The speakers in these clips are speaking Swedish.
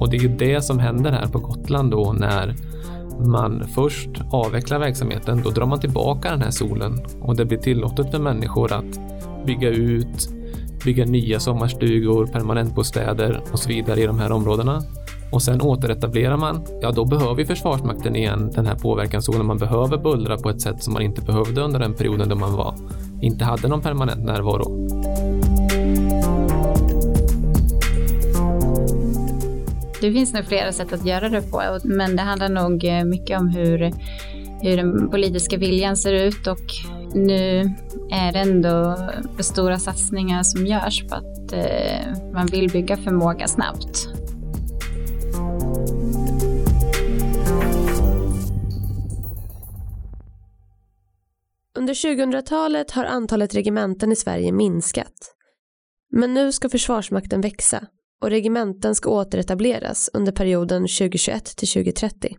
Och det är ju det som händer här på Gotland då när man först avvecklar verksamheten, då drar man tillbaka den här solen och det blir tillåtet för människor att bygga ut, bygga nya sommarstugor, permanentbostäder och så vidare i de här områdena. Och sen återetablerar man, ja då behöver Försvarsmakten igen den här påverkanszonen. Man behöver bullra på ett sätt som man inte behövde under den perioden då man var, inte hade någon permanent närvaro. Det finns nog flera sätt att göra det på, men det handlar nog eh, mycket om hur, hur den politiska viljan ser ut och nu är det ändå stora satsningar som görs på att eh, man vill bygga förmåga snabbt. Under 2000-talet har antalet regementen i Sverige minskat. Men nu ska Försvarsmakten växa och regementen ska återetableras under perioden 2021 till 2030.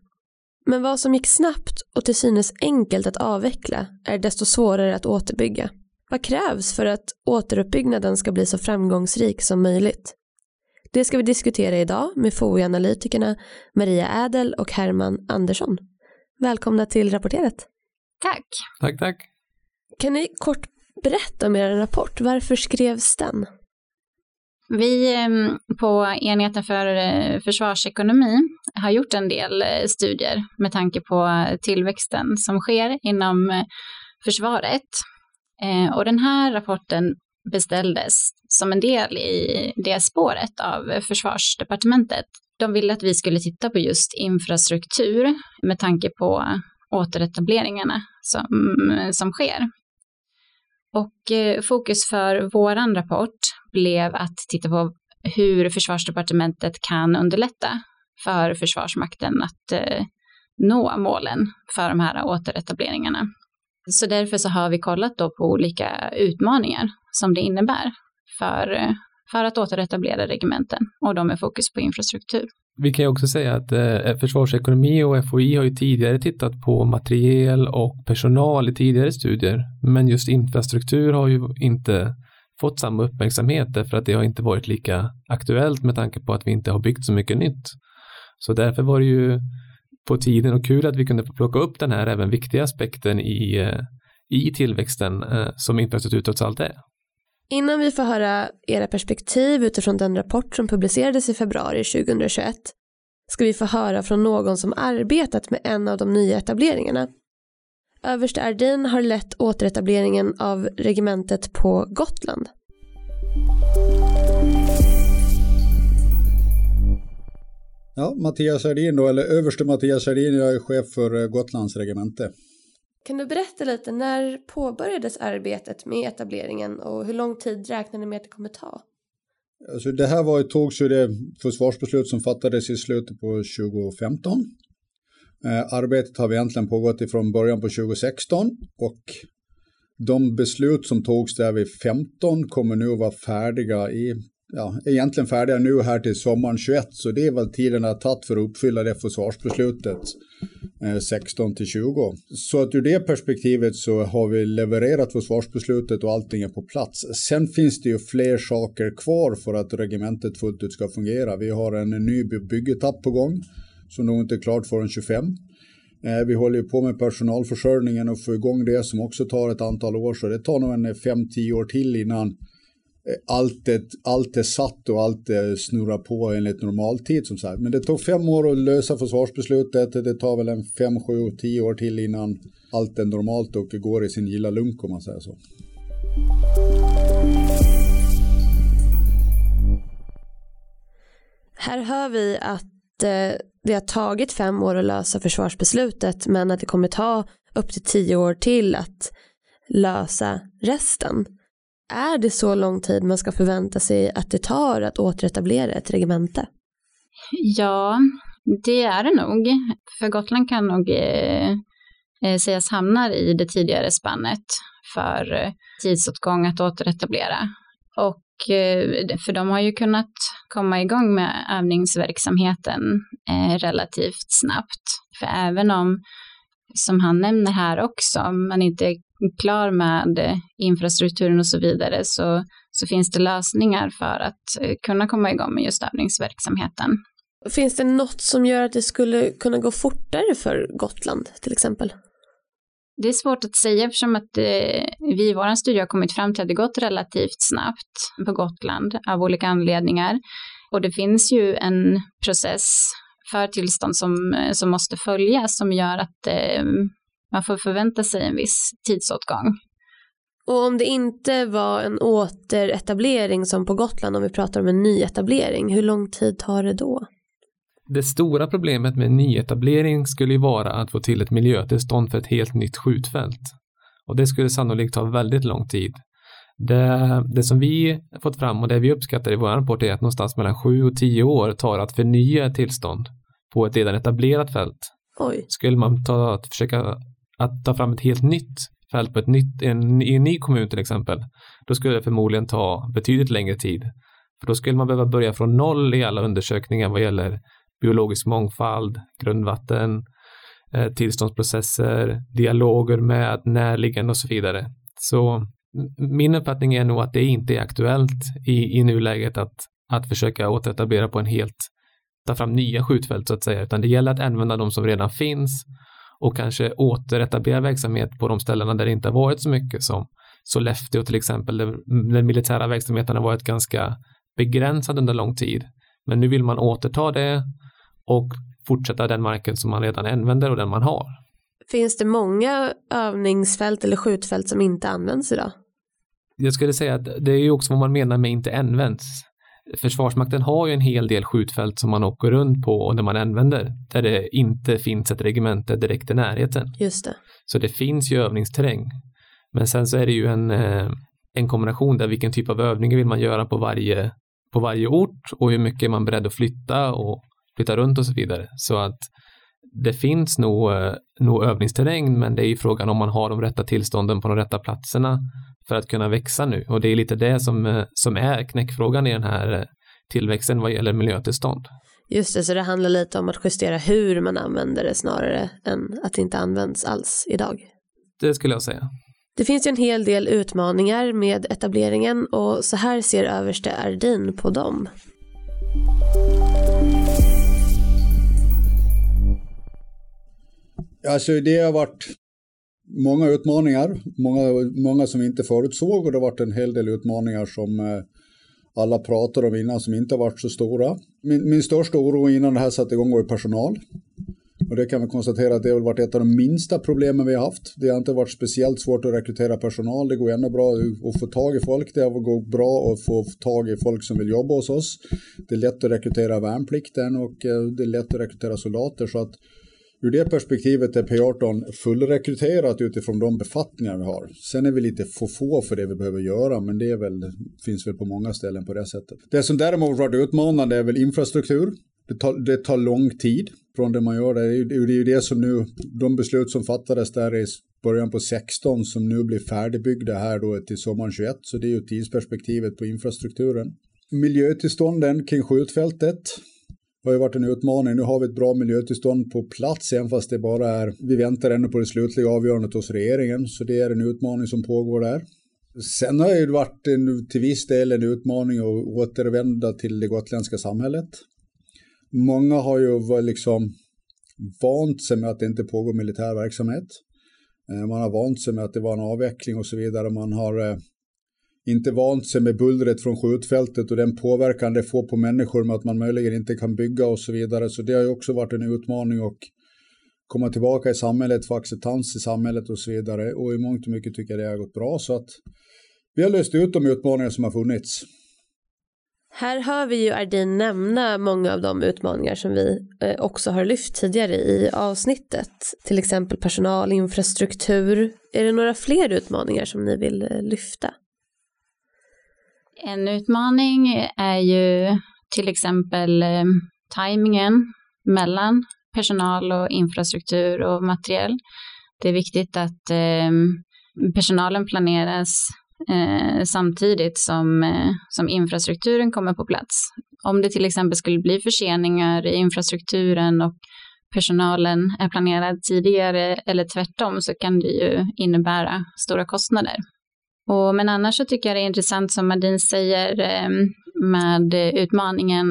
Men vad som gick snabbt och till synes enkelt att avveckla är desto svårare att återbygga. Vad krävs för att återuppbyggnaden ska bli så framgångsrik som möjligt? Det ska vi diskutera idag med FOI-analytikerna Maria Ädel och Herman Andersson. Välkomna till Rapporteret. Tack. Tack, tack. Kan ni kort berätta om er rapport? Varför skrevs den? Vi ehm, på enheten för eh, försvarsekonomi har gjort en del eh, studier med tanke på tillväxten som sker inom eh, försvaret. Och den här rapporten beställdes som en del i det spåret av försvarsdepartementet. De ville att vi skulle titta på just infrastruktur med tanke på återetableringarna som, som sker. Och eh, fokus för våran rapport blev att titta på hur försvarsdepartementet kan underlätta för Försvarsmakten att eh, nå målen för de här återetableringarna. Så därför så har vi kollat då på olika utmaningar som det innebär för, eh, för att återetablera regementen och då med fokus på infrastruktur. Vi kan ju också säga att eh, försvarsekonomi och FOI har ju tidigare tittat på materiel och personal i tidigare studier, men just infrastruktur har ju inte fått samma uppmärksamhet därför att det har inte varit lika aktuellt med tanke på att vi inte har byggt så mycket nytt. Så därför var det ju på tiden och kul att vi kunde plocka upp den här även viktiga aspekten i, eh, i tillväxten eh, som infrastruktur trots allt är. Innan vi får höra era perspektiv utifrån den rapport som publicerades i februari 2021 ska vi få höra från någon som arbetat med en av de nya etableringarna. Överste Ardin har lett återetableringen av regementet på Gotland. Ja, Mattias Ardin då, eller överste Mattias Ardin, jag är chef för eh, Gotlands regemente. Kan du berätta lite, när påbörjades arbetet med etableringen och hur lång tid räknar ni med att det kommer ta? Alltså det här var, togs ju det försvarsbeslut som fattades i slutet på 2015. Eh, arbetet har egentligen pågått ifrån början på 2016 och de beslut som togs där vid 15 kommer nu att vara färdiga i ja, egentligen färdiga nu här till sommaren 21, så det är väl tiden det har tagit för att uppfylla det försvarsbeslutet eh, 16 till 20. Så att ur det perspektivet så har vi levererat försvarsbeslutet och allting är på plats. Sen finns det ju fler saker kvar för att regementet fullt ut ska fungera. Vi har en ny byggetapp på gång som nog inte är klart förrän 25. Eh, vi håller på med personalförsörjningen och få igång det som också tar ett antal år, så det tar nog en eh, 5-10 år till innan Eh, allt är, allt är satt och allt snurrar på enligt normaltid som sagt. Men det tog fem år att lösa försvarsbeslutet. Det tar väl en fem, sju, tio år till innan allt är normalt och går i sin gilla lunk om man säger så. Här hör vi att eh, det har tagit fem år att lösa försvarsbeslutet men att det kommer ta upp till tio år till att lösa resten. Är det så lång tid man ska förvänta sig att det tar att återetablera ett regemente? Ja, det är det nog. För Gotland kan nog eh, eh, sägas hamna i det tidigare spannet för eh, tidsåtgång att återetablera. Och eh, för de har ju kunnat komma igång med övningsverksamheten eh, relativt snabbt. För även om som han nämner här också, om man inte är klar med infrastrukturen och så vidare så, så finns det lösningar för att eh, kunna komma igång med just övningsverksamheten. Finns det något som gör att det skulle kunna gå fortare för Gotland till exempel? Det är svårt att säga eftersom att eh, vi i vår studie har kommit fram till att det gått relativt snabbt på Gotland av olika anledningar. Och det finns ju en process för tillstånd som, eh, som måste följas som gör att eh, man får förvänta sig en viss tidsåtgång. Och om det inte var en återetablering som på Gotland, om vi pratar om en nyetablering, hur lång tid tar det då? Det stora problemet med nyetablering skulle ju vara att få till ett miljötillstånd för ett helt nytt skjutfält. Och det skulle sannolikt ta väldigt lång tid. Det, det som vi fått fram och det vi uppskattar i vår rapport är att någonstans mellan sju och tio år tar att förnya tillstånd på ett redan etablerat fält. Oj. Skulle man ta, att försöka att ta fram ett helt nytt fält på ett nytt, en, i en ny kommun till exempel, då skulle det förmodligen ta betydligt längre tid. För då skulle man behöva börja från noll i alla undersökningar vad gäller biologisk mångfald, grundvatten, eh, tillståndsprocesser, dialoger med närliggande och så vidare. Så min uppfattning är nog att det inte är aktuellt i, i nuläget att, att försöka återetablera på en helt, ta fram nya skjutfält så att säga, utan det gäller att använda de som redan finns och kanske återetablera verksamhet på de ställena där det inte har varit så mycket som Sollefteå till exempel, där den militära verksamheten har varit ganska begränsad under lång tid. Men nu vill man återta det och fortsätta den marken som man redan använder och den man har. Finns det många övningsfält eller skjutfält som inte används idag? Jag skulle säga att det är ju också vad man menar med inte används. Försvarsmakten har ju en hel del skjutfält som man åker runt på och där man använder där det inte finns ett regemente direkt i närheten. Just det. Så det finns ju övningsterräng. Men sen så är det ju en, eh, en kombination där vilken typ av övningar vill man göra på varje, på varje ort och hur mycket är man beredd att flytta och flytta runt och så vidare. Så att det finns nog, eh, nog övningsterräng, men det är ju frågan om man har de rätta tillstånden på de rätta platserna för att kunna växa nu. Och det är lite det som, eh, som är knäckfrågan i den här eh, tillväxten vad gäller miljötillstånd. Just det, så det handlar lite om att justera hur man använder det snarare än att det inte används alls idag. Det skulle jag säga. Det finns ju en hel del utmaningar med etableringen och så här ser överste Ardin på dem. Alltså det har varit många utmaningar, många, många som vi inte förutsåg och det har varit en hel del utmaningar som eh, alla pratar om innan som inte har varit så stora. Min, min största oro innan det här satte igång var personal. Och det kan vi konstatera att det har varit ett av de minsta problemen vi har haft. Det har inte varit speciellt svårt att rekrytera personal. Det går ändå bra att få tag i folk. Det har gått bra att få tag i folk som vill jobba hos oss. Det är lätt att rekrytera värnplikten och eh, det är lätt att rekrytera soldater. Så att Ur det perspektivet är P18 fullrekryterat utifrån de befattningar vi har. Sen är vi lite för få för det vi behöver göra, men det väl, finns väl på många ställen på det sättet. Det som däremot varit utmanande är väl infrastruktur. Det tar, det tar lång tid från det man gör det. Det är ju det som nu, de beslut som fattades där i början på 16 som nu blir färdigbyggda här då till sommaren 21, så det är ju tidsperspektivet på infrastrukturen. Miljötillstånden kring skjutfältet har ju varit en utmaning. Nu har vi ett bra miljötillstånd på plats, även fast det bara är, vi väntar ännu på det slutliga avgörandet hos regeringen, så det är en utmaning som pågår där. Sen har det ju varit en, till viss del en utmaning att återvända till det gotländska samhället. Många har ju liksom vant sig med att det inte pågår militär verksamhet. Eh, man har vant sig med att det var en avveckling och så vidare. Man har eh, inte vant sig med bullret från skjutfältet och den påverkan det får på människor med att man möjligen inte kan bygga och så vidare. Så det har ju också varit en utmaning och komma tillbaka i samhället, få acceptans i samhället och så vidare. Och i mångt och mycket tycker jag det har gått bra. Så att vi har löst ut de utmaningar som har funnits. Här hör vi ju Ardin nämna många av de utmaningar som vi eh, också har lyft tidigare i avsnittet. Till exempel personal, infrastruktur. Är det några fler utmaningar som ni vill eh, lyfta? En utmaning är ju till exempel eh, tajmingen mellan personal och infrastruktur och materiell. Det är viktigt att eh, personalen planeras eh, samtidigt som, eh, som infrastrukturen kommer på plats. Om det till exempel skulle bli förseningar i infrastrukturen och personalen är planerad tidigare eller tvärtom så kan det ju innebära stora kostnader. Och, men annars så tycker jag det är intressant som Madin säger ehm, med utmaningen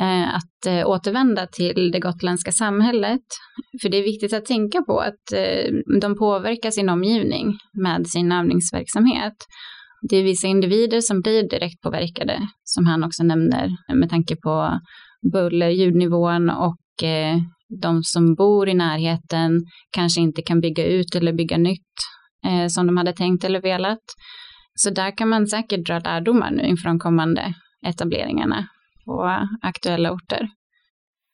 eh, att eh, återvända till det gotländska samhället. För det är viktigt att tänka på att eh, de påverkar sin omgivning med sin övningsverksamhet. Det är vissa individer som blir direkt påverkade, som han också nämner, med tanke på buller, ljudnivån och de som bor i närheten kanske inte kan bygga ut eller bygga nytt eh, som de hade tänkt eller velat. Så där kan man säkert dra lärdomar nu inför de kommande etableringarna på aktuella orter.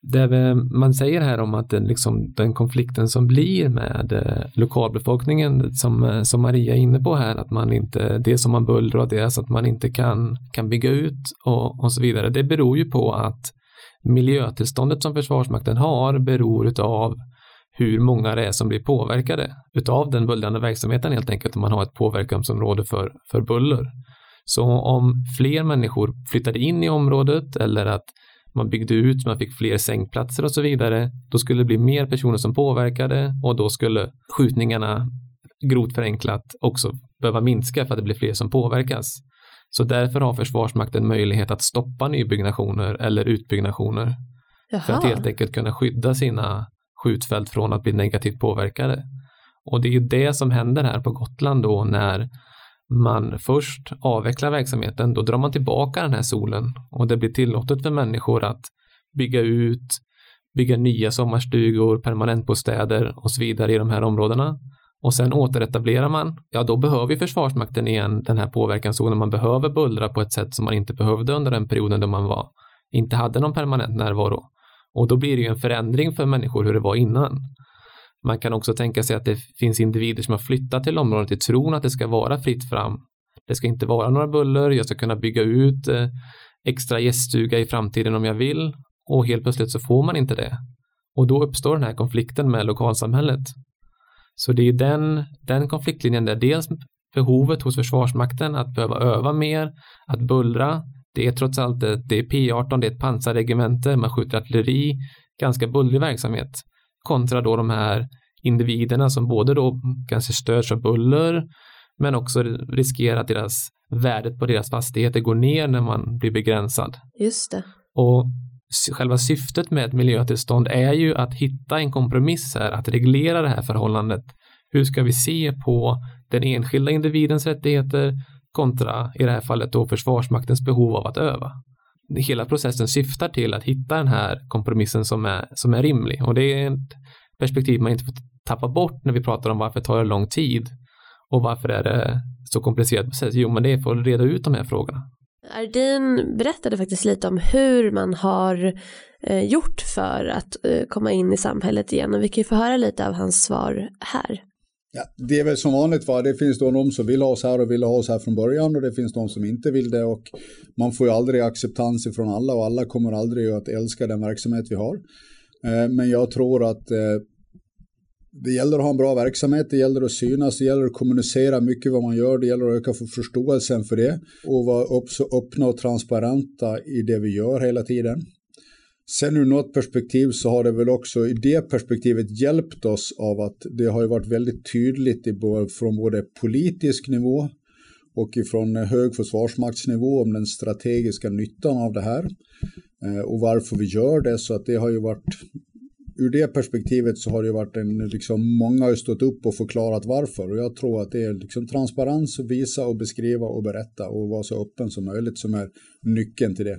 Det man säger här om att den, liksom, den konflikten som blir med eh, lokalbefolkningen som, eh, som Maria är inne på här, att man inte, det som man bullrar och det är så att man inte kan, kan bygga ut och, och så vidare, det beror ju på att miljötillståndet som Försvarsmakten har beror av hur många det är som blir påverkade utav den bullrande verksamheten helt enkelt om man har ett påverkansområde för, för buller. Så om fler människor flyttade in i området eller att man byggde ut, man fick fler sängplatser och så vidare, då skulle det bli mer personer som påverkade och då skulle skjutningarna grovt förenklat också behöva minska för att det blir fler som påverkas. Så därför har Försvarsmakten möjlighet att stoppa nybyggnationer eller utbyggnationer Jaha. för att helt enkelt kunna skydda sina skjutfält från att bli negativt påverkade. Och det är ju det som händer här på Gotland då när man först avvecklar verksamheten, då drar man tillbaka den här solen och det blir tillåtet för människor att bygga ut, bygga nya sommarstugor, permanentbostäder och så vidare i de här områdena. Och sen återetablerar man, ja då behöver Försvarsmakten igen den här påverkanszonen. Man behöver bullra på ett sätt som man inte behövde under den perioden då man var, inte hade någon permanent närvaro. Och då blir det ju en förändring för människor hur det var innan. Man kan också tänka sig att det finns individer som har flyttat till området i tron att det ska vara fritt fram. Det ska inte vara några buller, jag ska kunna bygga ut eh, extra gäststuga i framtiden om jag vill och helt plötsligt så får man inte det. Och då uppstår den här konflikten med lokalsamhället. Så det är den, den konfliktlinjen där dels behovet hos Försvarsmakten att behöva öva mer, att bullra, det är trots allt det är P18, det är ett pansarregemente, man skjuter artilleri, ganska bullrig verksamhet kontra då de här individerna som både då kanske störs av buller men också riskerar att deras värdet på deras fastigheter går ner när man blir begränsad. Just det. Och själva syftet med ett miljötillstånd är ju att hitta en kompromiss här, att reglera det här förhållandet. Hur ska vi se på den enskilda individens rättigheter kontra i det här fallet då Försvarsmaktens behov av att öva. Hela processen syftar till att hitta den här kompromissen som är, som är rimlig och det är ett perspektiv man inte får tappa bort när vi pratar om varför det tar lång tid och varför är det så komplicerat process. Jo, men det är för att reda ut de här frågorna. Ardin berättade faktiskt lite om hur man har eh, gjort för att eh, komma in i samhället igen och vi kan ju få höra lite av hans svar här. Ja, det är väl som vanligt, va? det finns då de som vill ha oss här och vill ha oss här från början och det finns de som inte vill det och man får ju aldrig acceptans ifrån alla och alla kommer aldrig att älska den verksamhet vi har. Eh, men jag tror att eh, det gäller att ha en bra verksamhet, det gäller att synas, det gäller att kommunicera mycket vad man gör, det gäller att öka förståelsen för det och vara så öppna och transparenta i det vi gör hela tiden. Sen ur något perspektiv så har det väl också i det perspektivet hjälpt oss av att det har ju varit väldigt tydligt i både, från både politisk nivå och ifrån hög försvarsmaktsnivå om den strategiska nyttan av det här eh, och varför vi gör det så att det har ju varit ur det perspektivet så har det varit en, liksom, många har stått upp och förklarat varför och jag tror att det är liksom transparens, visa och beskriva och berätta och vara så öppen som möjligt som är nyckeln till det.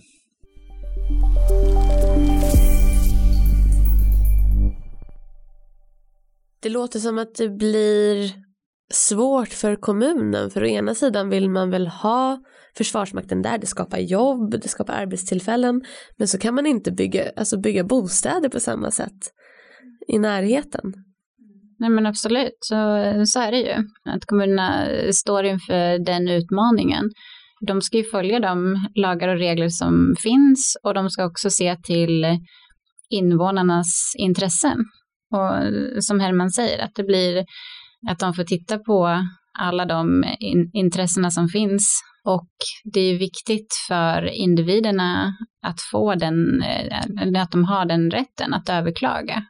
Det låter som att det blir svårt för kommunen. För å ena sidan vill man väl ha Försvarsmakten där, det skapar jobb, det skapar arbetstillfällen. Men så kan man inte bygga, alltså bygga bostäder på samma sätt i närheten. Nej men absolut, så, så är det ju. Att kommunerna står inför den utmaningen. De ska ju följa de lagar och regler som finns och de ska också se till invånarnas intressen. Och eh, som Herman säger, att det blir att de får titta på alla de in, intressena som finns Och det är viktigt för individerna att få den, eh, att de har den rätten att överklaga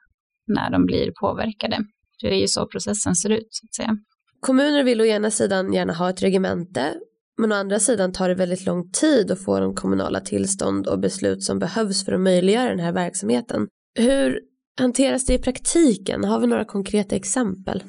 när de blir påverkade. Det är ju så processen ser ut, så att säga. Kommuner vill å ena sidan gärna ha ett regemente, men å andra sidan tar det väldigt lång tid att få de kommunala tillstånd och beslut som behövs för att möjliggöra den här verksamheten. Hur hanteras det i praktiken? Har vi några konkreta exempel?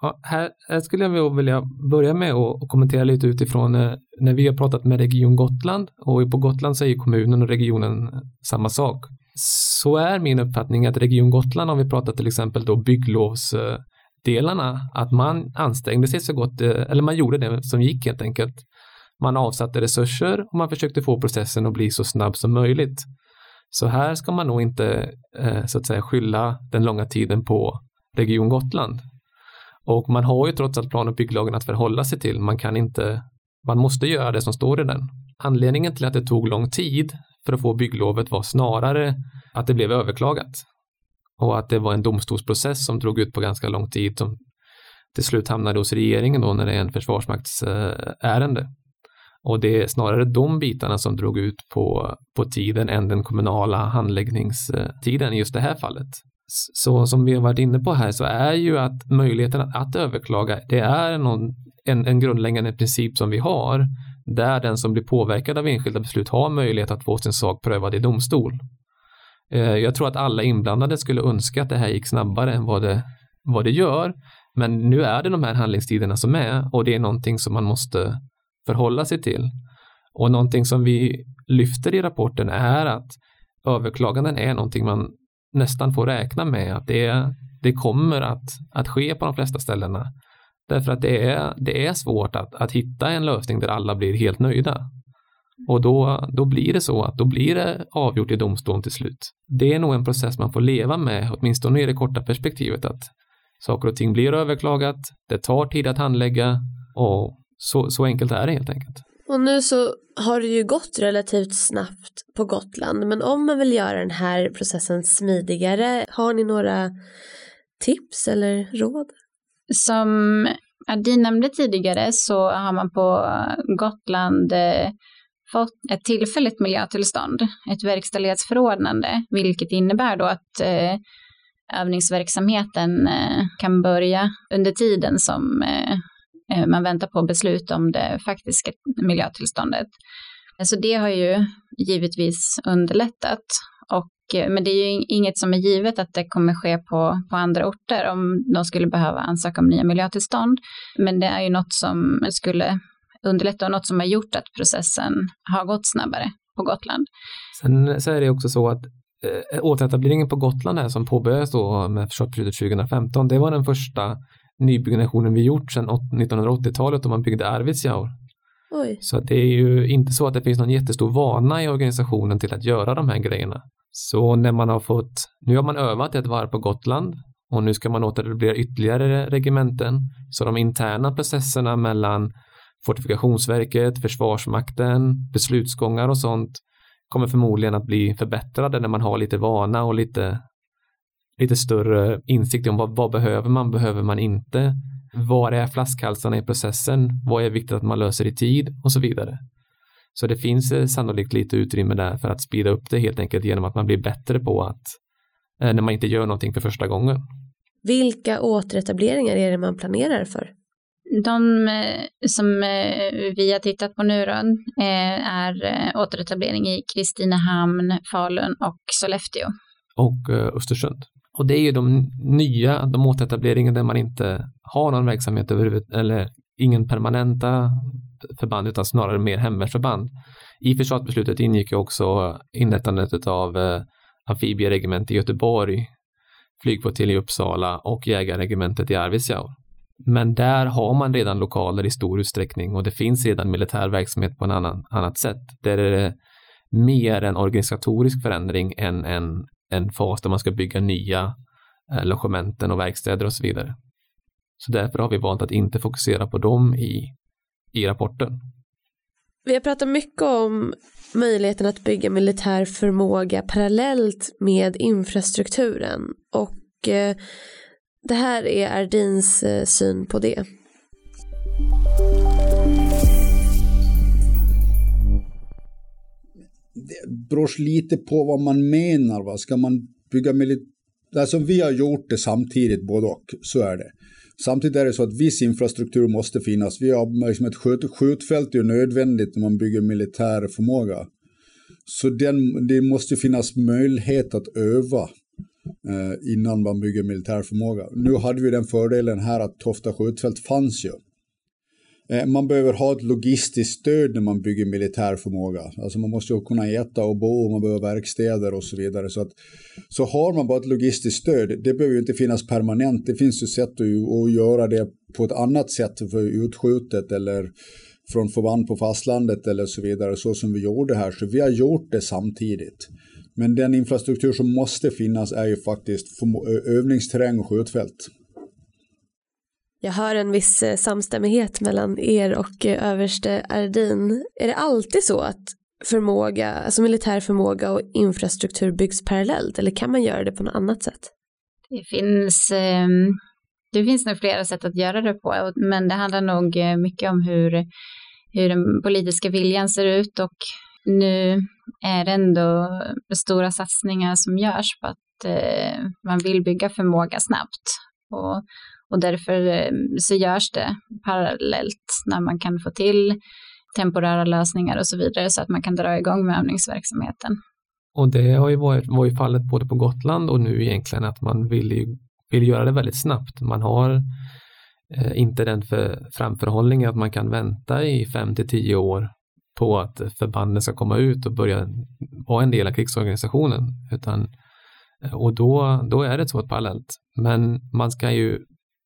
Ja, här, här, skulle jag vilja börja med att kommentera lite utifrån när, när vi har pratat med Region Gotland och på Gotland säger kommunen och regionen eh, samma sak. Så är min uppfattning att Region Gotland, om vi pratar till exempel då bygglovsdelarna, att man ansträngde sig så gott, eh, eller man gjorde det som gick helt enkelt. Man avsatte resurser och man försökte få processen att bli så snabb som möjligt. Så här ska man nog inte eh, så att säga skylla den långa tiden på Region Gotland. Och man har ju trots allt plan och bygglagen att förhålla sig till. Man kan inte, man måste göra det som står i den. Anledningen till att det tog lång tid för att få bygglovet var snarare att det blev överklagat och att det var en domstolsprocess som drog ut på ganska lång tid som till slut hamnade hos regeringen då när det är en försvarsmaktsärende. Och det är snarare de bitarna som drog ut på, på tiden än den kommunala handläggningstiden i just det här fallet. Så som vi har varit inne på här så är ju att möjligheten att, att överklaga, det är någon, en, en grundläggande princip som vi har där den som blir påverkad av enskilda beslut har möjlighet att få sin sak prövad i domstol. Eh, jag tror att alla inblandade skulle önska att det här gick snabbare än vad det, vad det gör. Men nu är det de här handlingstiderna som är och det är någonting som man måste förhålla sig till. Och någonting som vi lyfter i rapporten är att överklaganden är någonting man nästan får räkna med att det, det kommer att, att ske på de flesta ställena. Därför att det är, det är svårt att, att hitta en lösning där alla blir helt nöjda. Och då, då blir det så att då blir det avgjort i domstolen till slut. Det är nog en process man får leva med, åtminstone i det korta perspektivet, att saker och ting blir överklagat, det tar tid att handlägga och så, så enkelt är det helt enkelt. Och nu så har det ju gått relativt snabbt på Gotland, men om man vill göra den här processen smidigare, har ni några tips eller råd? Som Adin nämnde tidigare så har man på Gotland eh, fått ett tillfälligt miljötillstånd, ett verkställighetsförordnande, vilket innebär då att eh, övningsverksamheten eh, kan börja under tiden som Eh, man väntar på beslut om det faktiska miljötillståndet. Så det har ju givetvis underlättat och, eh, men det är ju inget som är givet att det kommer ske på, på andra orter om de skulle behöva ansöka om nya miljötillstånd. Men det är ju något som skulle underlätta och något som har gjort att processen har gått snabbare på Gotland. Sen så är det också så att äh, återetableringen på Gotland här som påbörjades då med försvarsbeslutet 2015, det var den första nybyggnationen vi gjort sedan 1980-talet då man byggde Arvidsjaur. Oj. Så det är ju inte så att det finns någon jättestor vana i organisationen till att göra de här grejerna. Så när man har fått, nu har man övat ett varv på Gotland och nu ska man återetablera ytterligare regementen. Så de interna processerna mellan Fortifikationsverket, Försvarsmakten, beslutsgångar och sånt kommer förmodligen att bli förbättrade när man har lite vana och lite, lite större insikt om vad, vad behöver man, behöver man inte, var är flaskhalsarna i processen, vad är viktigt att man löser i tid och så vidare. Så det finns eh, sannolikt lite utrymme där för att speeda upp det helt enkelt genom att man blir bättre på att eh, när man inte gör någonting för första gången. Vilka återetableringar är det man planerar för? De eh, som vi har tittat på nu då, är återetablering i Kristinehamn, Falun och Sollefteå. Och Östersund. Och det är ju de nya, de återetableringar där man inte har någon verksamhet överhuvudtaget eller ingen permanenta förband utan snarare mer hemvärnsförband. I försvarsbeslutet ingick ju också inrättandet av eh, amfibieregementet i Göteborg, flygflottilj i Uppsala och jägarregementet i Arvidsjaur. Men där har man redan lokaler i stor utsträckning och det finns redan militär verksamhet på ett annan, annat sätt. Där är det mer en organisatorisk förändring än en, en fas där man ska bygga nya eh, logementen och verkstäder och så vidare. Så därför har vi valt att inte fokusera på dem i i rapporten. Vi har pratat mycket om möjligheten att bygga militär förmåga parallellt med infrastrukturen och eh, det här är Ardins eh, syn på det. Det beror lite på vad man menar. Va? Ska man bygga militär... Alltså vi har gjort det samtidigt, både och. Så är det. Samtidigt är det så att viss infrastruktur måste finnas. Vi har liksom ett skjut, skjutfält är nödvändigt när man bygger militär förmåga. Så den, det måste finnas möjlighet att öva eh, innan man bygger militär förmåga. Nu hade vi den fördelen här att Tofta skjutfält fanns ju. Eh, man behöver ha ett logistiskt stöd när man bygger militär förmåga. Alltså man måste ju kunna äta och bo, och man behöver verkstäder och så vidare. Så, att, så har man bara ett logistiskt stöd, det behöver ju inte finnas permanent. Det finns ju sätt att, att göra det på ett annat sätt för utskjutet eller från förband på fastlandet eller så vidare, så som vi gjorde här. Så vi har gjort det samtidigt. Men den infrastruktur som måste finnas är ju faktiskt övningsterräng och skjutfält. Jag hör en viss eh, samstämmighet mellan er och eh, överste Ardin. Är det alltid så att förmåga, alltså militär förmåga och infrastruktur byggs parallellt eller kan man göra det på något annat sätt? Det finns, ehm, det finns nog flera sätt att göra det på, men det handlar nog eh, mycket om hur, hur den politiska viljan ser ut och nu är det ändå stora satsningar som görs på att man vill bygga förmåga snabbt. Och och därför eh, så görs det parallellt när man kan få till temporära lösningar och så vidare så att man kan dra igång med övningsverksamheten. Och det har ju varit, var ju fallet både på Gotland och nu egentligen att man vill, ju, vill göra det väldigt snabbt. Man har eh, inte den för, framförhållningen att man kan vänta i fem till tio år på att förbanden ska komma ut och börja vara en del av krigsorganisationen. Utan, eh, och då, då är det så parallellt. Men man ska ju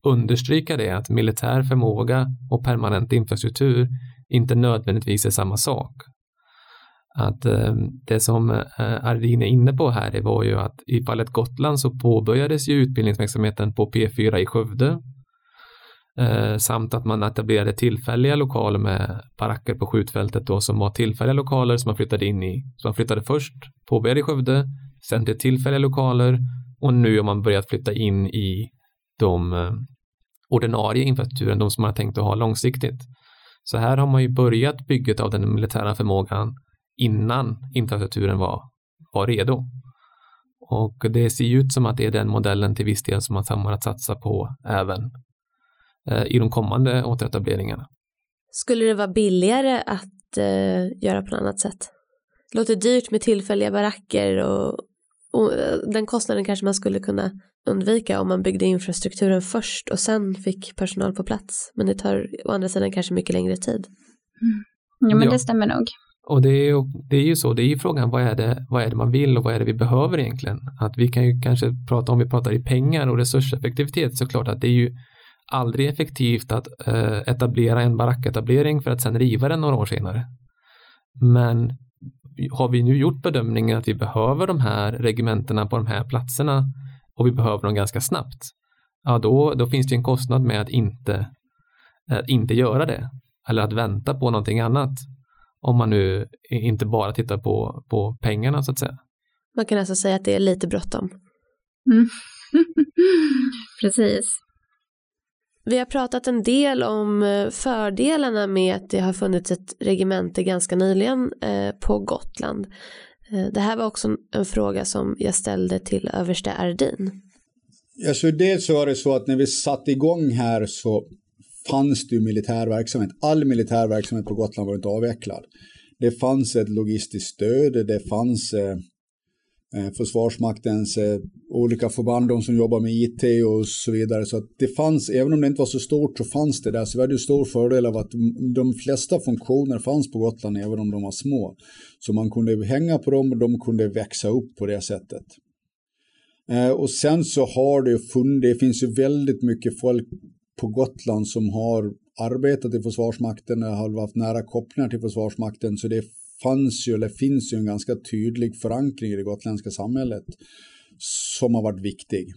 understryka det att militär förmåga och permanent infrastruktur inte nödvändigtvis är samma sak. Att ehm, det som eh, Ardin är inne på här det var ju att i fallet Gotland så påbörjades ju utbildningsverksamheten på P4 i Skövde eh, samt att man etablerade tillfälliga lokaler med baracker på skjutfältet då som var tillfälliga lokaler som man flyttade in i. Så man flyttade först, påbörjade i Skövde, sen till tillfälliga lokaler och nu har man börjat flytta in i de eh, ordinarie infrastrukturen, de som man har tänkt att ha långsiktigt. Så här har man ju börjat bygget av den militära förmågan innan infrastrukturen var, var redo. Och det ser ut som att det är den modellen till viss del som man kommer att satsa på även eh, i de kommande återetableringarna. Skulle det vara billigare att eh, göra på något annat sätt? Det låter dyrt med tillfälliga baracker och, och eh, den kostnaden kanske man skulle kunna undvika om man byggde infrastrukturen först och sen fick personal på plats. Men det tar å andra sidan kanske mycket längre tid. Mm. Ja, men ja. det stämmer nog. Och det är, ju, det är ju så, det är ju frågan vad är, det, vad är det man vill och vad är det vi behöver egentligen? Att vi kan ju kanske prata om vi pratar i pengar och resurseffektivitet såklart att det är ju aldrig effektivt att eh, etablera en baracketablering för att sen riva den några år senare. Men har vi nu gjort bedömningen att vi behöver de här regementena på de här platserna och vi behöver dem ganska snabbt, ja då, då finns det en kostnad med att inte, att inte göra det eller att vänta på någonting annat om man nu inte bara tittar på, på pengarna så att säga. Man kan alltså säga att det är lite bråttom. Mm. Precis. Vi har pratat en del om eh, fördelarna med att det har funnits ett regemente ganska nyligen eh, på Gotland. Eh, det här var också en fråga som jag ställde till överste Ardin. Alltså dels så var det så att när vi satte igång här så fanns det ju militär verksamhet. All militär verksamhet på Gotland var inte avvecklad. Det fanns ett logistiskt stöd, det fanns Eh, Försvarsmaktens olika förband, de som jobbar med IT och så vidare. Så att det fanns, även om det inte var så stort så fanns det där. Så vi hade ju stor fördel av att de flesta funktioner fanns på Gotland även om de var små. Så man kunde hänga på dem och de kunde växa upp på det sättet. Eh, och sen så har det ju funnits, det finns ju väldigt mycket folk på Gotland som har arbetat i Försvarsmakten, har haft nära kopplingar till Försvarsmakten. Så det fanns ju, eller finns ju en ganska tydlig förankring i det gotländska samhället som har varit viktig.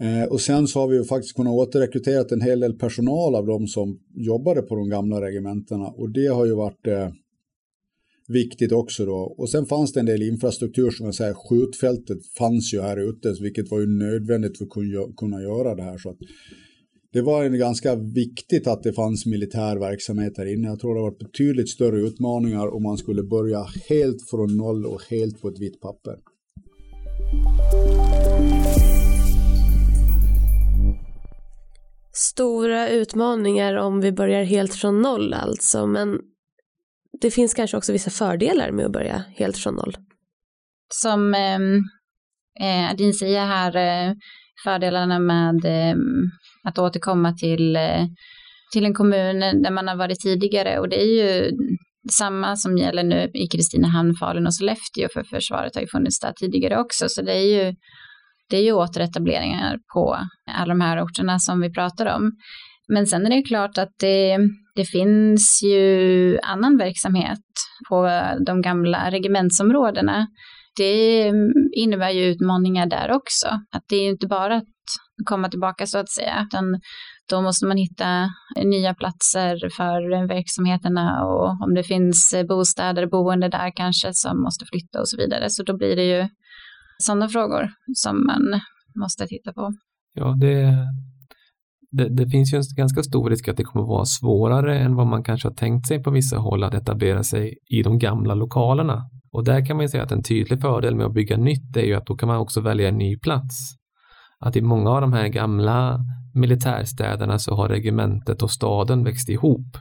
Eh, och sen så har vi ju faktiskt kunnat återrekrytera en hel del personal av de som jobbade på de gamla regementena och det har ju varit eh, viktigt också då. Och sen fanns det en del infrastruktur som jag säger, skjutfältet fanns ju här ute, vilket var ju nödvändigt för att kunna göra det här. Så att det var en ganska viktigt att det fanns militär verksamhet här inne. Jag tror det varit betydligt större utmaningar om man skulle börja helt från noll och helt på ett vitt papper. Stora utmaningar om vi börjar helt från noll alltså, men det finns kanske också vissa fördelar med att börja helt från noll. Som ehm, eh, Adin säger här, eh, fördelarna med eh, att återkomma till, eh, till en kommun där man har varit tidigare och det är ju samma som gäller nu i Kristinehamn, Falun och Sollefteå för försvaret har ju funnits där tidigare också så det är ju det är ju återetableringar på alla de här orterna som vi pratar om. Men sen är det ju klart att det, det finns ju annan verksamhet på de gamla regementsområdena. Det mm, innebär ju utmaningar där också. Att det är inte bara att komma tillbaka så att säga, utan då måste man hitta eh, nya platser för verksamheterna och om det finns eh, bostäder, boende där kanske som måste flytta och så vidare. Så då blir det ju sådana frågor som man måste titta på. Ja, det, det, det, finns ju en ganska stor risk att det kommer vara svårare än vad man kanske har tänkt sig på vissa håll att etablera sig i de gamla lokalerna. Och där kan man ju säga att en tydlig fördel med att bygga nytt är ju att då kan man också välja en ny plats. Att i många av de här gamla militärstäderna så har regementet och staden växt ihop.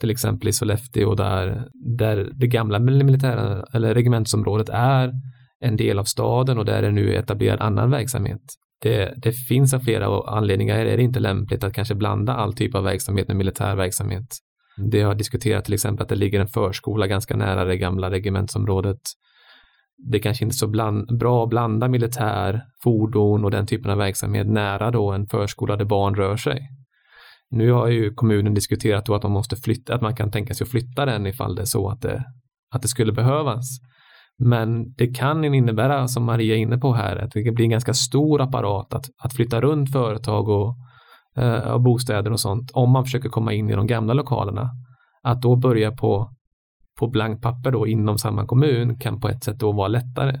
Till exempel i Sollefteå där, där det gamla militära eller regementsområdet är en del av staden och där är nu etablerad annan verksamhet. Det, det, finns av flera anledningar är det inte lämpligt att kanske blanda all typ av verksamhet med militär verksamhet. Det har diskuterat till exempel att det ligger en förskola ganska nära det gamla regementsområdet. Det kanske inte är så bland, bra att blanda militär, fordon och den typen av verksamhet nära då en förskola där barn rör sig. Nu har ju kommunen diskuterat då att man måste flytta, att man kan tänka sig att flytta den ifall det är så att det, att det skulle behövas. Men det kan innebära, som Maria är inne på här, att det blir en ganska stor apparat att, att flytta runt företag och, eh, och bostäder och sånt om man försöker komma in i de gamla lokalerna. Att då börja på, på blankt papper då inom samma kommun kan på ett sätt då vara lättare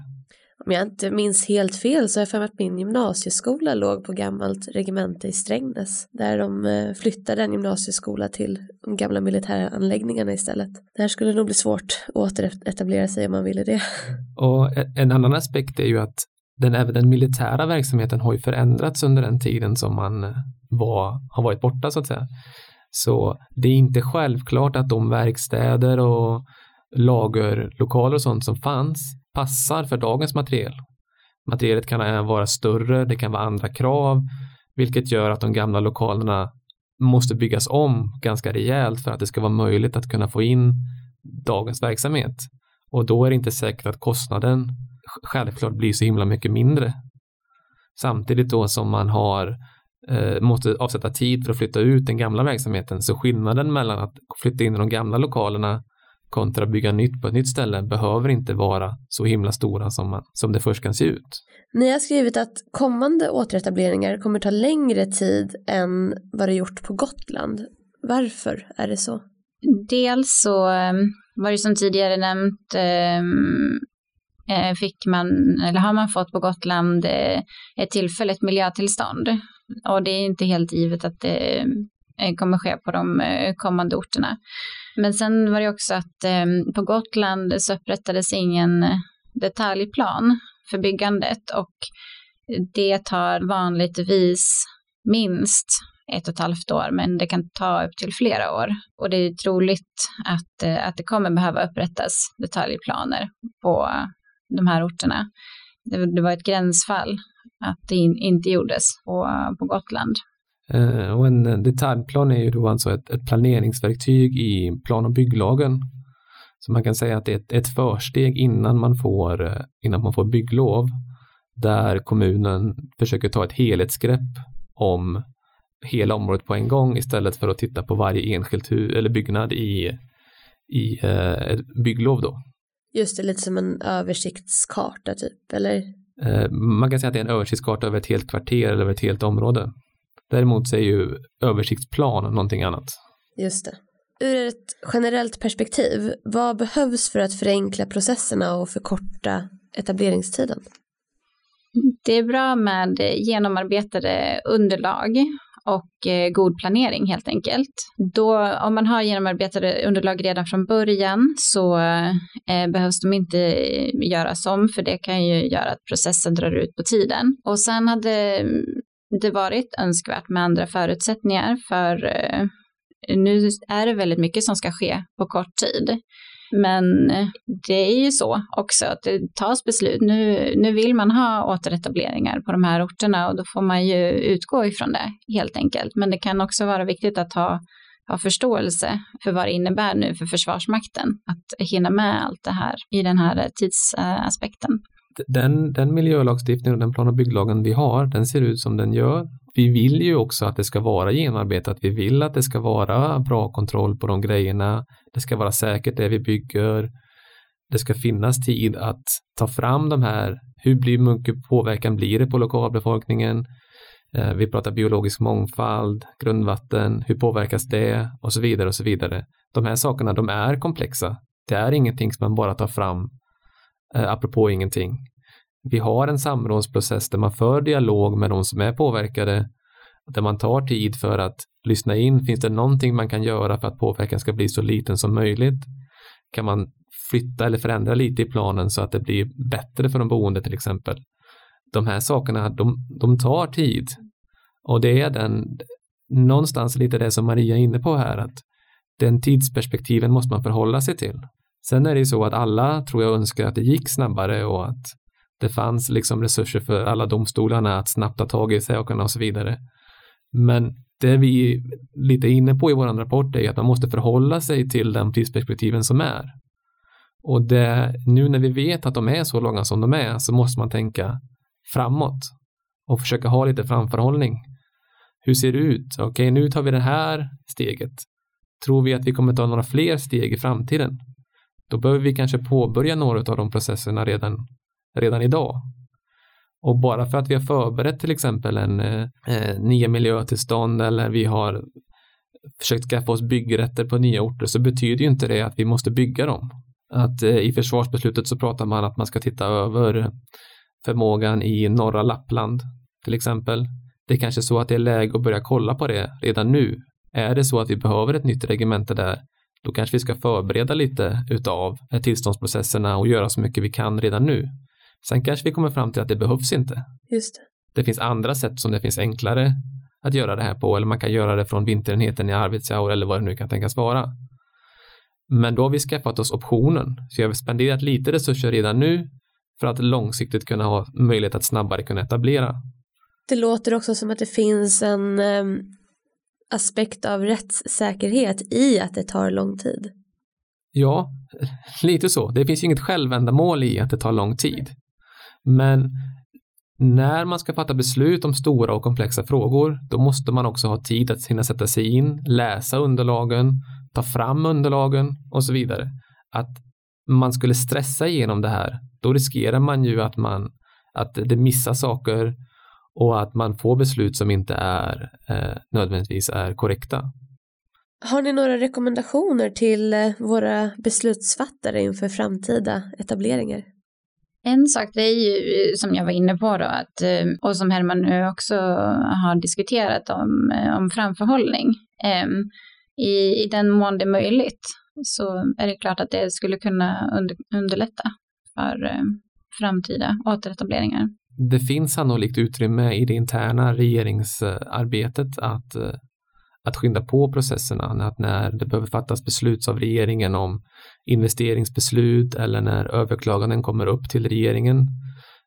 om jag inte minns helt fel så har jag för mig att min gymnasieskola låg på gammalt regemente i Strängnäs. Där de eh, flyttade en gymnasieskola till de gamla militära anläggningarna istället. Det här skulle nog bli svårt att återetablera sig om man ville det. Och en annan aspekt är ju att den, även den militära verksamheten har ju förändrats under den tiden som man eh, var, har varit borta så att säga. Så det är inte självklart att de verkstäder och lagerlokaler och sånt som fanns passar för dagens materiel. Materialet kan vara större, det kan vara andra krav, vilket gör att de gamla lokalerna måste byggas om ganska rejält för att det ska vara möjligt att kunna få in dagens verksamhet. Och då är det inte säkert att kostnaden självklart blir så himla mycket mindre. Samtidigt då som man har eh, måste avsätta tid för att flytta ut den gamla verksamheten så skillnaden mellan att flytta in i de gamla lokalerna kontra bygga nytt på ett nytt ställe behöver inte vara så himla stora som, man, som det först kan se ut. Ni har skrivit att kommande återetableringar kommer ta längre tid än vad det gjort på Gotland. Varför är det så? Dels så ehm, var det som tidigare nämnt ehm, eh, Eh, fick man, eller har man fått på Gotland eh, ett tillfälligt miljötillstånd. Och det är inte helt givet att det eh, kommer ske på de kommande orterna. Men sen var det också att på Gotland så upprättades ingen detaljplan för byggandet och det tar vanligtvis minst ett och ett halvt år, men det kan ta upp till flera år. Och det är troligt att, att det kommer behöva upprättas detaljplaner på de här orterna. Det, det var ett gränsfall att det in, inte gjordes på, på Gotland. Eh, och en detaljplan är ju då alltså ett, ett planeringsverktyg i plan och bygglagen. Så man kan säga att det är ett, ett försteg innan man, får, eh, innan man får bygglov där kommunen försöker ta ett helhetsgrepp om hela området på en gång istället för att titta på varje enskilt hu- eller byggnad i, i eh, ett bygglov då. Just det, lite som en översiktskarta typ, eller? Eh, man kan säga att det är en översiktskarta över ett helt kvarter eller över ett helt område. Däremot så är ju översiktsplan någonting annat. Just det. Ur ett generellt perspektiv, vad behövs för att förenkla processerna och förkorta etableringstiden? Det är bra med genomarbetade underlag och eh, god planering helt enkelt. Då, om man har genomarbetade underlag redan från början så eh, behövs de inte göras om för det kan ju göra att processen drar ut på tiden. Och sen hade det varit önskvärt med andra förutsättningar för eh, nu är det väldigt mycket som ska ske på kort tid. Men eh, det är ju så också att det tas beslut. Nu, nu vill man ha återetableringar på de här orterna och då får man ju utgå ifrån det helt enkelt. Men det kan också vara viktigt att ha, ha förståelse för vad det innebär nu för Försvarsmakten att hinna med allt det här i den här eh, tidsaspekten. Den, den miljölagstiftning och den plan och bygglagen vi har, den ser ut som den gör vi vill ju också att det ska vara genomarbetat. Vi vill att det ska vara bra kontroll på de grejerna. Det ska vara säkert det vi bygger. Det ska finnas tid att ta fram de här. Hur blir mycket påverkan blir det på lokalbefolkningen? Eh, vi pratar biologisk mångfald, grundvatten, hur påverkas det och så vidare och så vidare. De här sakerna, de är komplexa. Det är ingenting som man bara tar fram eh, apropå ingenting vi har en samrådsprocess där man för dialog med de som är påverkade, där man tar tid för att lyssna in. Finns det någonting man kan göra för att påverkan ska bli så liten som möjligt? Kan man flytta eller förändra lite i planen så att det blir bättre för de boende till exempel? De här sakerna, de, de tar tid. Och det är den, någonstans lite det som Maria är inne på här, att den tidsperspektiven måste man förhålla sig till. Sen är det ju så att alla tror jag önskar att det gick snabbare och att det fanns liksom resurser för alla domstolarna att snabbt ta tag i sakerna och så vidare. Men det vi är lite inne på i vår rapport är att man måste förhålla sig till den tidsperspektiven som är. Och det, nu när vi vet att de är så långa som de är så måste man tänka framåt och försöka ha lite framförhållning. Hur ser det ut? Okej, okay, nu tar vi det här steget. Tror vi att vi kommer ta några fler steg i framtiden? Då behöver vi kanske påbörja några av de processerna redan redan idag. Och bara för att vi har förberett till exempel en eh, eh, nya miljötillstånd eller vi har försökt skaffa oss byggrätter på nya orter så betyder ju inte det att vi måste bygga dem. Att eh, i försvarsbeslutet så pratar man att man ska titta över förmågan i norra Lappland till exempel. Det är kanske så att det är läge att börja kolla på det redan nu. Är det så att vi behöver ett nytt regemente där, då kanske vi ska förbereda lite utav tillståndsprocesserna och göra så mycket vi kan redan nu. Sen kanske vi kommer fram till att det behövs inte. Just det. det finns andra sätt som det finns enklare att göra det här på eller man kan göra det från vinterenheten i Arvidsjaur eller vad det nu kan tänkas vara. Men då har vi skaffat oss optionen, så jag har spenderat lite resurser redan nu för att långsiktigt kunna ha möjlighet att snabbare kunna etablera. Det låter också som att det finns en um, aspekt av rättssäkerhet i att det tar lång tid. Ja, lite så. Det finns ju inget självändamål i att det tar lång tid. Men när man ska fatta beslut om stora och komplexa frågor, då måste man också ha tid att hinna sätta sig in, läsa underlagen, ta fram underlagen och så vidare. Att man skulle stressa igenom det här, då riskerar man ju att man att det missar saker och att man får beslut som inte är eh, nödvändigtvis är korrekta. Har ni några rekommendationer till eh, våra beslutsfattare inför framtida etableringar? En sak det är ju eh, som jag var inne på då, att, eh, och som Herman nu också har diskuterat om, om framförhållning. Ehm, I, I den mån det är möjligt så är det klart att det skulle kunna under, underlätta för framtida återetableringar. Det finns sannolikt utrymme i det interna regeringsarbetet att eh, att skynda på processerna, att när det behöver fattas beslut av regeringen om investeringsbeslut eller när överklaganden kommer upp till regeringen,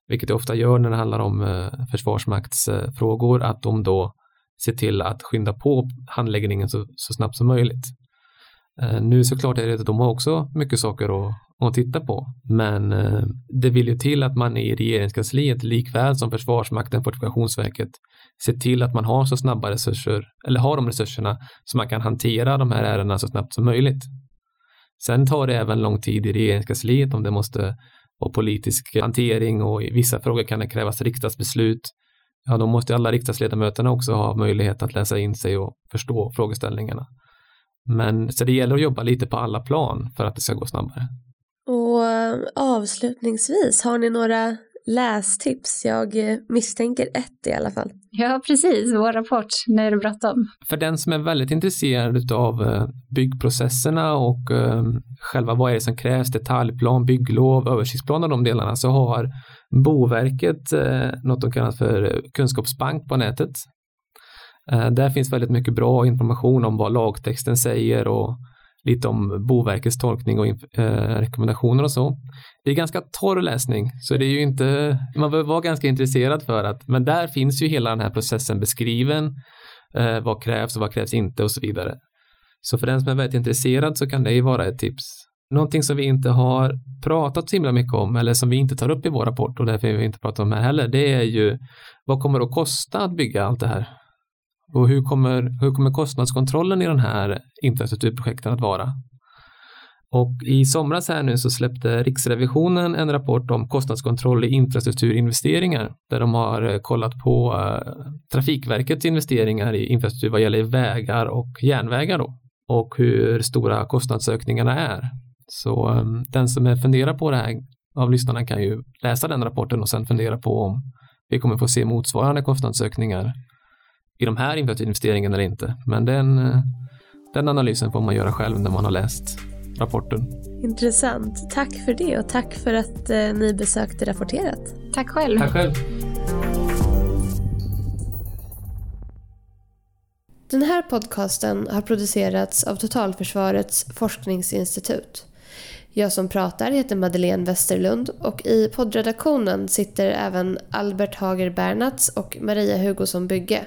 vilket det ofta gör när det handlar om eh, försvarsmaktsfrågor, att de då ser till att skynda på handläggningen så, så snabbt som möjligt. Eh, nu såklart är det att de har också mycket saker att, att titta på, men eh, det vill ju till att man i regeringskansliet likväl som Försvarsmakten, Fortifikationsverket ser till att man har så snabba resurser eller har de resurserna så man kan hantera de här ärendena så snabbt som möjligt. Sen tar det även lång tid i regeringskansliet om det måste vara politisk hantering och i vissa frågor kan det krävas riksdagsbeslut. Ja, då måste alla riksdagsledamöterna också ha möjlighet att läsa in sig och förstå frågeställningarna. Men så det gäller att jobba lite på alla plan för att det ska gå snabbare. Och avslutningsvis, har ni några lästips. Jag eh, misstänker ett i alla fall. Ja, precis. Vår rapport. Nu är det bråttom. För den som är väldigt intresserad av eh, byggprocesserna och eh, själva vad är det som krävs, detaljplan, bygglov, översiktsplan och de delarna, så har Boverket något de kallar för kunskapsbank på nätet. Eh, där finns väldigt mycket bra information om vad lagtexten säger och lite om Boverkets tolkning och eh, rekommendationer och så. Det är ganska torr läsning, så det är ju inte, man behöver vara ganska intresserad för att, men där finns ju hela den här processen beskriven, eh, vad krävs och vad krävs inte och så vidare. Så för den som är väldigt intresserad så kan det ju vara ett tips. Någonting som vi inte har pratat så himla mycket om eller som vi inte tar upp i vår rapport och därför vi inte pratar om här heller, det är ju vad kommer det att kosta att bygga allt det här? Och hur kommer, hur kommer kostnadskontrollen i den här infrastrukturprojekten att vara? Och i somras här nu så släppte Riksrevisionen en rapport om kostnadskontroll i infrastrukturinvesteringar där de har eh, kollat på eh, Trafikverkets investeringar i infrastruktur vad gäller vägar och järnvägar då och hur stora kostnadsökningarna är. Så ehm, den som funderar på det här av lyssnarna kan ju läsa den rapporten och sen fundera på om vi kommer få se motsvarande kostnadsökningar i de här infrastrukturinvesteringarna eller inte. Men den, eh, den analysen får man göra själv när man har läst rapporten. Intressant. Tack för det och tack för att eh, ni besökte Rapporterat. Tack själv. Tack själv. Den här podcasten har producerats av Totalförsvarets forskningsinstitut. Jag som pratar heter Madeleine Westerlund och i poddredaktionen sitter även Albert Hager Bernats och Maria Hugosson Bygge.